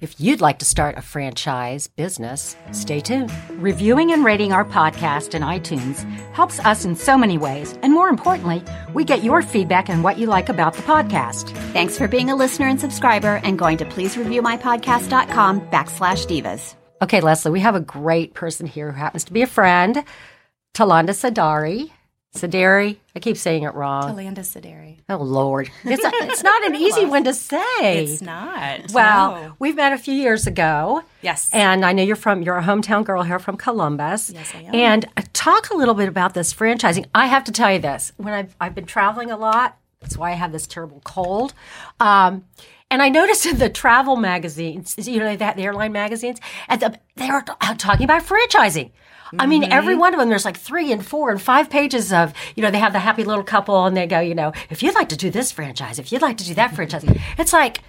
If you'd like to start a franchise business, stay tuned. Reviewing and rating our podcast in iTunes helps us in so many ways. And more importantly, we get your feedback and what you like about the podcast. Thanks for being a listener and subscriber and going to pleasereviewmypodcast.com backslash divas. Okay, Leslie, we have a great person here who happens to be a friend, Talanda Sadari. Sadari, I keep saying it wrong. Talanda Sadari. Oh Lord, it's, a, it's not an easy one to say. It's not. Well, No. we've met a few years ago. Yes. and I know you're from you're a hometown girl here from Columbus. Yes, I am. And uh, talk a little bit about this franchising. I have to tell you this: when I've I've been traveling a lot, that's why I have this terrible cold. Um, and I noticed in the travel magazines, you know, that the airline magazines, and the, they're talking about franchising. I mean, Mm-hmm. every one of them, there's like three and four and five pages of, you know, they have the happy little couple and they go, you know, if you'd like to do this franchise, if you'd like to do that franchise, it's like,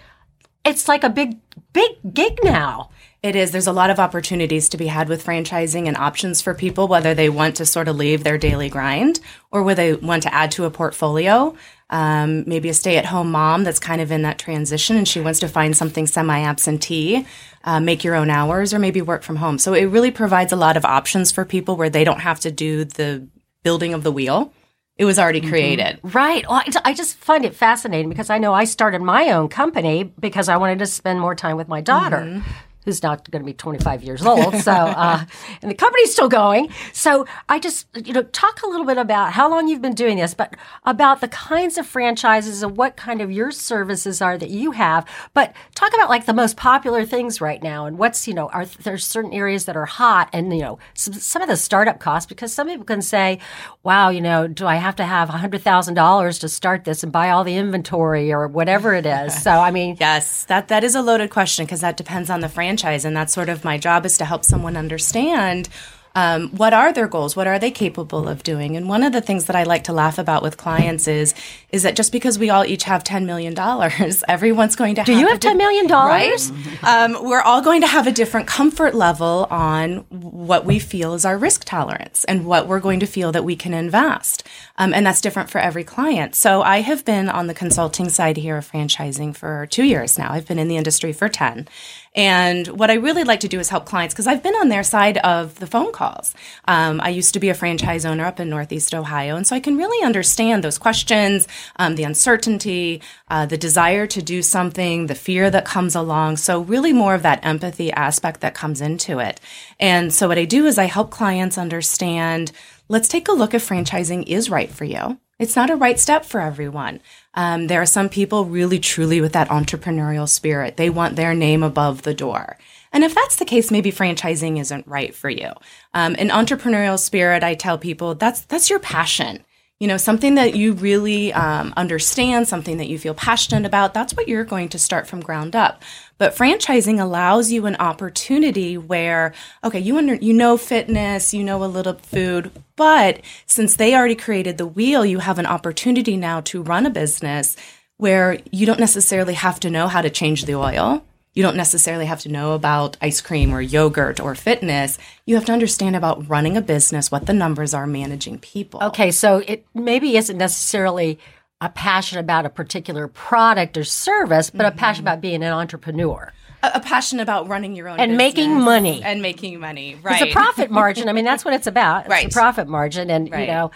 it's like a big, big gig now. It is. There's a lot of opportunities to be had with franchising and options for people, whether they want to sort of leave their daily grind or whether they want to add to a portfolio. Um, maybe a stay at home mom that's kind of in that transition and she wants to find something semi absentee, uh, make your own hours, or maybe work from home. So it really provides a lot of options for people where they don't have to do the building of the wheel. It was already created. Right. Well, I, I just find it fascinating because I know I started my own company because I wanted to spend more time with my daughter. Who's not going to be 25 years old. So, uh, and the company's still going. So I just, you know, talk a little bit about how long you've been doing this, but about the kinds of franchises and what kind of your services are that you have. But talk about like the most popular things right now and what's, you know, are there's certain areas that are hot and, you know, some, some of the startup costs because some people can say, wow, you know, do I have to have $100,000 to start this and buy all the inventory or whatever it is? So, I mean, Yes, that that is a loaded question because that depends on the franchise, and that's sort of my job is to help someone understand um, what are their goals, what are they capable of doing. And one of the things that I like to laugh about with clients is is that just because we all each have ten million dollars, everyone's going to do have you a have $10 million? right? um, we're all going to have a different comfort level on what we feel is our risk tolerance and what we're going to feel that we can invest. Um, and that's different for every client. So I have been on the consulting side here of franchising for two years now. I've been in the industry for 10. And what I really like to do is help clients because I've been on their side of the phone calls. Um, I used to be a franchise owner up in Northeast Ohio, and so I can really understand those questions, um, the uncertainty, uh, the desire to do something, the fear that comes along. So, really, more of that empathy aspect that comes into it. And so, what I do is I help clients understand let's take a look if franchising is right for you. It's not a right step for everyone. Um, there are some people really truly with that entrepreneurial spirit. They want their name above the door. And if that's the case, maybe franchising isn't right for you. Um, an entrepreneurial spirit, I tell people that's that's your passion. You know, something that you really um, understand, something that you feel passionate about. That's what you're going to start from ground up. But franchising allows you an opportunity where, okay, you under, you know fitness, you know a little food, but since they already created the wheel, you have an opportunity now to run a business where you don't necessarily have to know how to change the oil. You don't necessarily have to know about ice cream or yogurt or fitness. You have to understand about running a business, what the numbers are, managing people. Okay, so it maybe isn't necessarily a passion about a particular product or service, but a mm-hmm. passion about being an entrepreneur A, a passion about running your own and making money. and making money. Right. It's a profit margin. I mean, that's what it's about. It's Right. the profit margin, and you know.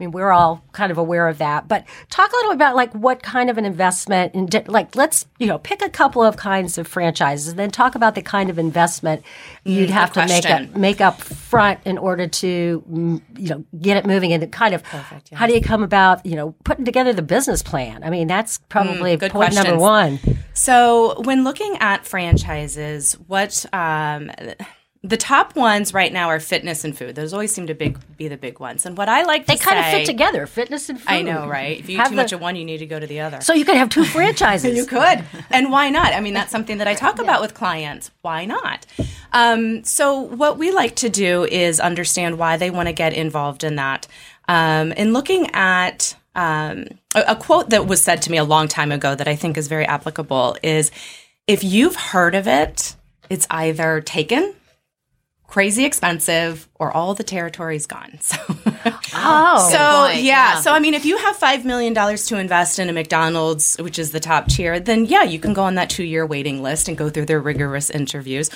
I mean, we're all kind of aware of that, but talk a little bit about like what kind of an investment, and di- like let's you know pick a couple of kinds of franchises, and then talk about the kind of investment you'd have to make up make up front in order to mm, you know get it moving, and kind of perfect how do you come about you know putting together the business plan? I mean, that's probably good point number one. So, when looking at franchises, what um, The top ones right now are fitness and food. Those always seem to big, be the big ones. And what I like They to kind of fit together, fitness and food. I know, right? If you eat too the- much of one, you need to go to the other. So you could have two franchises. You could. And why not? I mean, that's something that I talk about with clients. Why not? Um, so, what we like to do is understand why they want to get involved in that. Um, and looking at um, a, a quote that was said to me a long time ago that I think is very applicable is if you've heard of it, it's either taken, crazy expensive, or all the territory's gone. So. Oh, So yeah. so I mean, if you have five million dollars to invest in a McDonald's, which is the top tier, then yeah, you can go on that two-year waiting list and go through their rigorous interviews.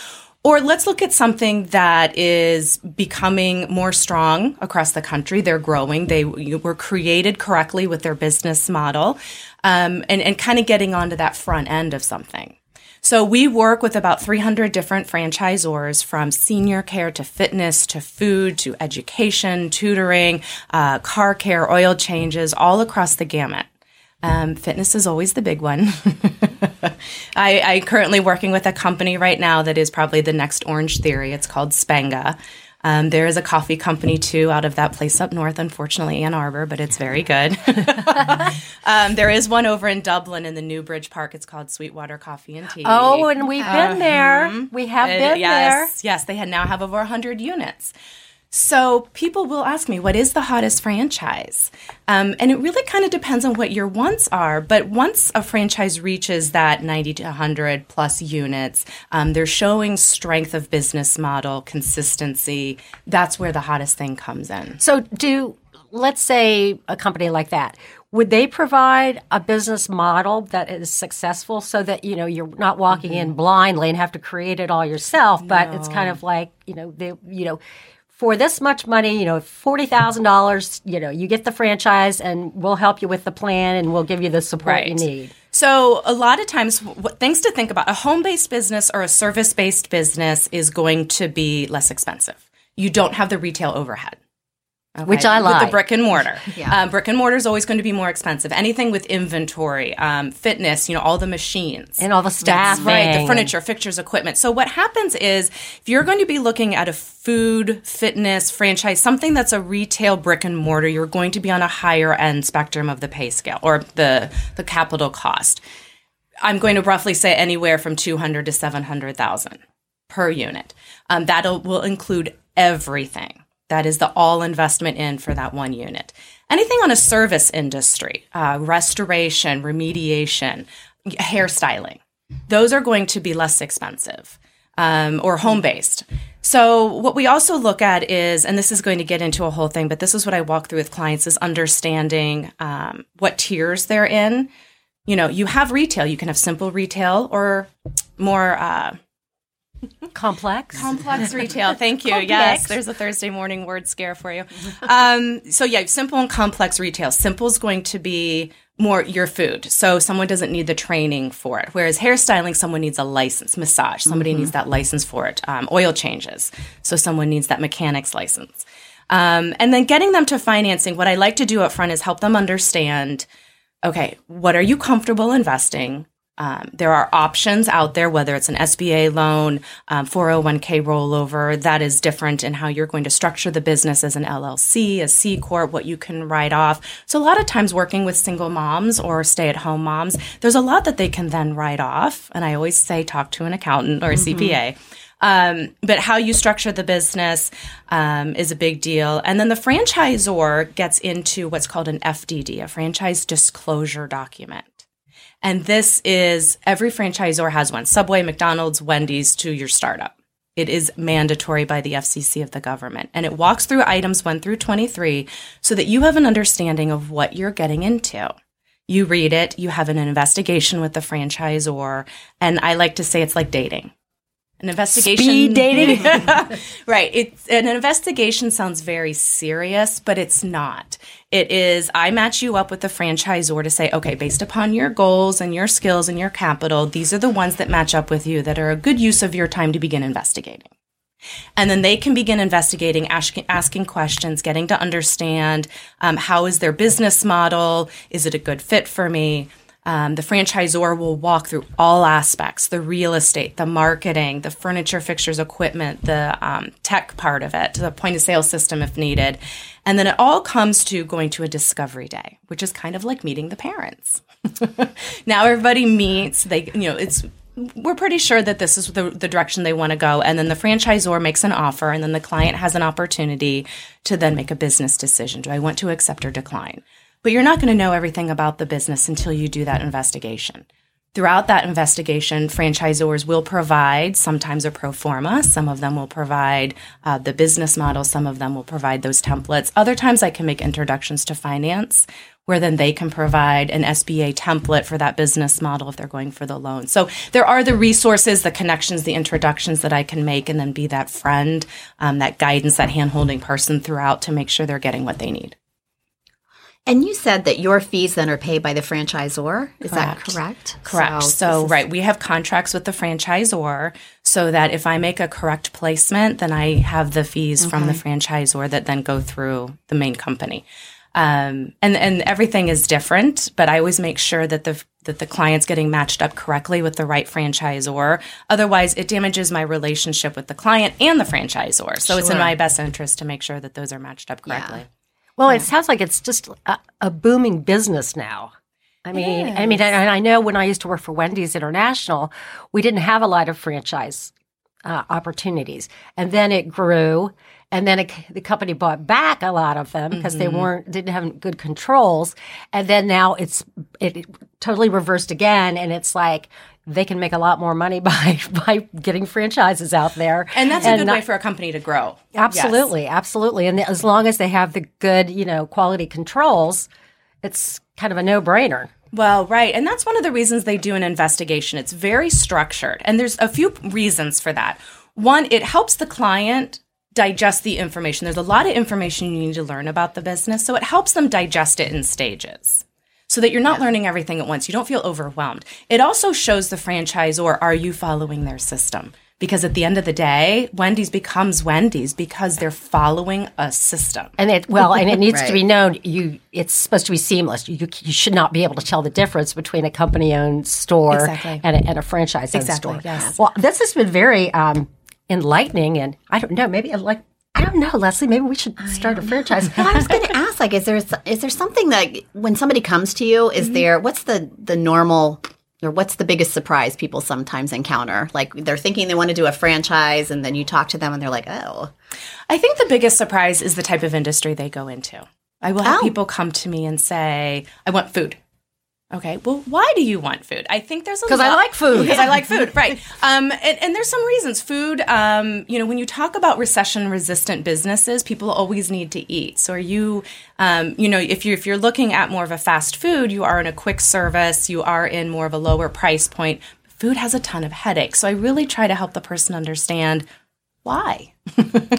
Or let's look at something that is becoming more strong across the country. They're growing. They were created correctly with their business model, um, and and kind of getting onto that front end of something. So we work with about 300 different franchisors from senior care to fitness to food to education, tutoring, uh, car care, oil changes, all across the gamut. Um, fitness is always the big one. I, I currently working with a company right now that is probably the next Orange Theory. It's called Spenga. Um, there is a coffee company too out of that place up north, unfortunately, Ann Arbor, but it's very good. um, there is one over in Dublin in the New Bridge Park. It's called Sweetwater Coffee and Tea. Oh, and we've been there. We have been yes, yes, they had now have over 100 units. So people will ask me, what is the hottest franchise? Um, and it really kind of depends on what your wants are. But once a franchise reaches that 90 to 100 plus units, um, they're showing strength of business model, consistency. That's where the hottest thing comes in. So do let's say a company like that would they provide a business model that is successful so that you know you're not walking in blindly and have to create it all yourself but it's kind of like you know they you know for this much money you know $40,000 you know you get the franchise and we'll help you with the plan and we'll give you the support you need So, a lot of times, what, things to think about a home based business or a service based business is going to be less expensive. You don't have the retail overhead. Okay? Which I With the brick and mortar. um, brick and mortar is always going to be more expensive. Anything with inventory, um, fitness, you know, all the machines. and all the staff Right, the furniture, fixtures, equipment. So what happens is if you're going to be looking at a food, fitness franchise, something that's a retail brick and mortar, you're going to be on a higher end spectrum of the pay scale or the the capital cost. I'm going to roughly say anywhere from 200 to 700,000 per unit. Um, that will include everything. That is the all investment in for that one unit. Anything on a service industry, uh, restoration, remediation, hairstyling, those are going to be less expensive um, or home based. So, what we also look at is, and this is going to get into a whole thing, but this is what I walk through with clients is understanding um, what tiers they're in. You know, you have retail, you can have simple retail or more uh, complex complex retail. Thank you. Complex. Yes, there's a Thursday morning word scare for you. Um, so yeah, simple and complex retail. Simple is going to be more your food. So someone doesn't need the training for it. Whereas hairstyling, someone needs a license. Massage, somebody needs that license for it. Um, oil changes, so someone needs that mechanic's license. Um, and then getting them to financing. What I like to do up front is help them understand. Okay, what are you comfortable investing? Um, there are options out there, whether it's an SBA loan, um, 401k rollover, that is different in how you're going to structure the business as an LLC, a C Corp, what you can write off. So, a lot of times working with single moms or stay at home moms, there's a lot that they can then write off. And I always say, talk to an accountant or a CPA. Um, but how you structure the business um, is a big deal. And then the franchisor gets into what's called an FDD, a franchise disclosure document. And this is every franchisor has one Subway, McDonald's, Wendy's to your startup. It is mandatory by the FCC of the government. And it walks through items 1 through 23 so that you have an understanding of what you're getting into. You read it, you have an investigation with the franchisor. And I like to say it's like dating. An investigation. Speed dating? right. It's an investigation sounds very serious, but it's not. It is I match you up with the franchisor to say, okay, based upon your goals and your skills and your capital, these are the ones that match up with you that are a good use of your time to begin investigating. And then they can begin investigating, asking, asking questions, getting to understand um, how is their business model? Is it a good fit for me? Um, the franchisor will walk through all aspects the real estate, the marketing, the furniture, fixtures, equipment, the um, tech part of it, the point of sale system if needed. And then it all comes to going to a discovery day, which is kind of like meeting the parents. now everybody meets, they, you know, it's, we're pretty sure that this is the, the direction they want to go. And then the franchisor makes an offer, and then the client has an opportunity to then make a business decision. Do I want to accept or decline? But you're not going to know everything about the business until you do that investigation. Throughout that investigation, franchisors will provide sometimes a pro forma. Some of them will provide uh, the business model. Some of them will provide those templates. Other times I can make introductions to finance where then they can provide an SBA template for that business model if they're going for the loan. So there are the resources, the connections, the introductions that I can make and then be that friend, um, that guidance, that hand holding person throughout to make sure they're getting what they need. And you said that your fees then are paid by the franchisor. Is that correct? Correct. So, so right, we have contracts with the franchisor so that if I make a correct placement, then I have the fees okay. from the franchisor that then go through the main company. Um, and and everything is different, but I always make sure that the that the client's getting matched up correctly with the right franchisor. Otherwise, it damages my relationship with the client and the franchisor. So sure. it's in my best interest to make sure that those are matched up correctly. Yeah. Well, it sounds like it's just a, a booming business now. I mean, I mean, and I know when I used to work for Wendy's International, we didn't have a lot of franchise uh, opportunities, and then it grew, and then it, the company bought back a lot of them because mm-hmm. they weren't didn't have good controls, and then now it's it, it totally reversed again, and it's like they can make a lot more money by by getting franchises out there. And that's and a good not, way for a company to grow. Absolutely, yes. absolutely. And as long as they have the good, you know, quality controls, it's kind of a no-brainer. Well, right. And that's one of the reasons they do an investigation. It's very structured. And there's a few reasons for that. One, it helps the client digest the information. There's a lot of information you need to learn about the business, so it helps them digest it in stages so that you're not yeah. learning everything at once. You don't feel overwhelmed. It also shows the franchisor are you following their system? Because at the end of the day, Wendy's becomes Wendy's because they're following a system. And it well, and it needs right. to be known you it's supposed to be seamless. You, you should not be able to tell the difference between a company-owned store exactly. and, a, and a franchise-owned exactly, store. Yes. Well, this has been very um, enlightening, and I don't know, maybe like don't know, Leslie. Maybe we should start a franchise. well, I was going to ask, like, is there is there something that when somebody comes to you, is mm-hmm. there what's the the normal or what's the biggest surprise people sometimes encounter? Like they're thinking they want to do a franchise, and then you talk to them, and they're like, oh. I think the biggest surprise is the type of industry they go into. I will have oh. people come to me and say, I want food. Okay. Well, why do you want food? I think there's a because I like food. Because I like food, right? Um, and, and, there's some reasons. Food. Um, you know, when you talk about recession-resistant businesses, people always need to eat. So, are you, um, you know, if you if you're looking at more of a fast food, you are in a quick service, you are in more of a lower price point. Food has a ton of headaches. So, I really try to help the person understand why.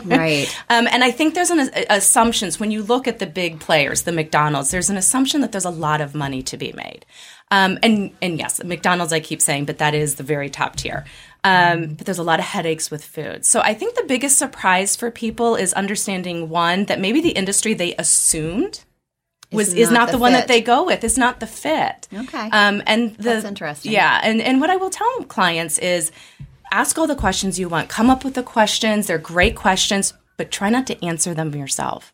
right. Um, and I think there's an uh, assumptions when you look at the big players, the McDonald's. There's an assumption that there's a lot of money to be made. Um, and and yes, McDonald's I keep saying, but that is the very top tier. Um, but there's a lot of headaches with food. So I think the biggest surprise for people is understanding one that maybe the industry they assumed was is not, is not the, the one that they go with. Is not the fit. Okay. Um, and the, that's interesting. Yeah, and and what I will tell clients is ask all the questions you want. Come up with the questions. They're great questions, but try not to answer them yourself.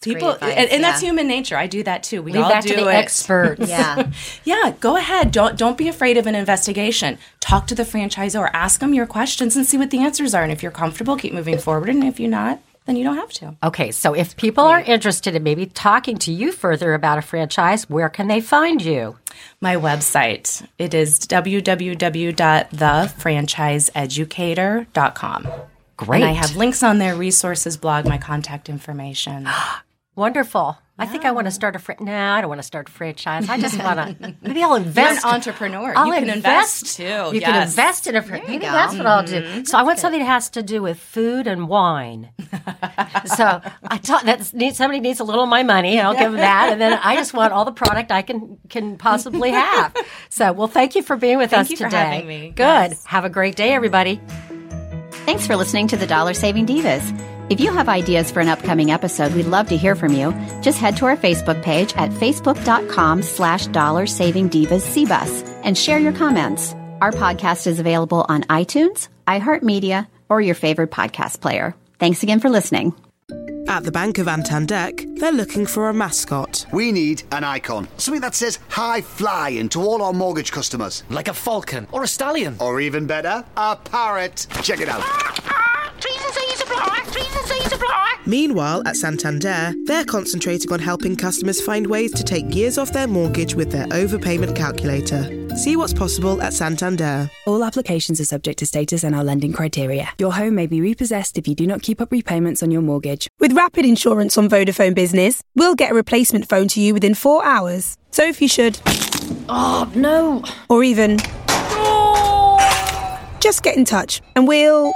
People, advice, and, and yeah. that's human nature. I do that too. We Leave all that do to the it. experts. yeah, yeah. Go ahead. Don't don't be afraid of an investigation. Talk to the franchisor. Ask them your questions and see what the answers are. And if you're comfortable, keep moving forward. And if you're not, then you don't have to. Okay, so if people are interested in maybe talking to you further about a franchise, where can they find you? My website. It is www.thefranchiseeducator.com. Great. And I have links on there, resources, blog, my contact information. Wonderful. I think I want to start a fr- no, I don't want to start a franchise. I just want to maybe I'll invest. You're an entrepreneur. I'll you can invest, invest too. You yes. can invest in a franchise. Maybe go. that's what I'll do. Mm-hmm. So I want something that has to do with food and wine. so I thought that needs, somebody needs a little of my money, I'll give them that, and then I just want all the product I can can possibly have. So well, thank you for being with thank us today. me. Good. Yes. Have a great day, everybody. Thanks for listening to the Dollar Saving Divas. If you have ideas for an upcoming episode, we'd love to hear from you. Just head to our Facebook page at facebook.com slash dollar saving divas CBUS and share your comments. Our podcast is available on iTunes, iHeartMedia, or your favorite podcast player. Thanks again for listening. At the Bank of Antandek, they're looking for a mascot. We need an icon. Something that says high flying to all our mortgage customers. Like a falcon or a stallion. Or even better, a parrot. Check it out. Meanwhile, at Santander, they're concentrating on helping customers find ways to take years off their mortgage with their overpayment calculator. See what's possible at Santander. All applications are subject to status and our lending criteria. Your home may be repossessed if you do not keep up repayments on your mortgage. With rapid insurance on Vodafone Business, we'll get a replacement phone to you within four hours. So if you should. Oh, no. Or even. Just get in touch and we'll.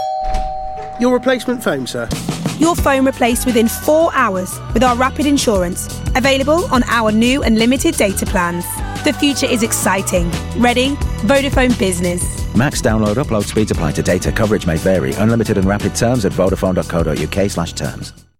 Your replacement phone, sir. Your phone replaced within four hours with our rapid insurance. Available on our new and limited data plans. The future is exciting. Ready? Vodafone Business. Max download upload speeds apply to data. Coverage may vary. Unlimited and rapid terms at vodafone.co.uk slash terms.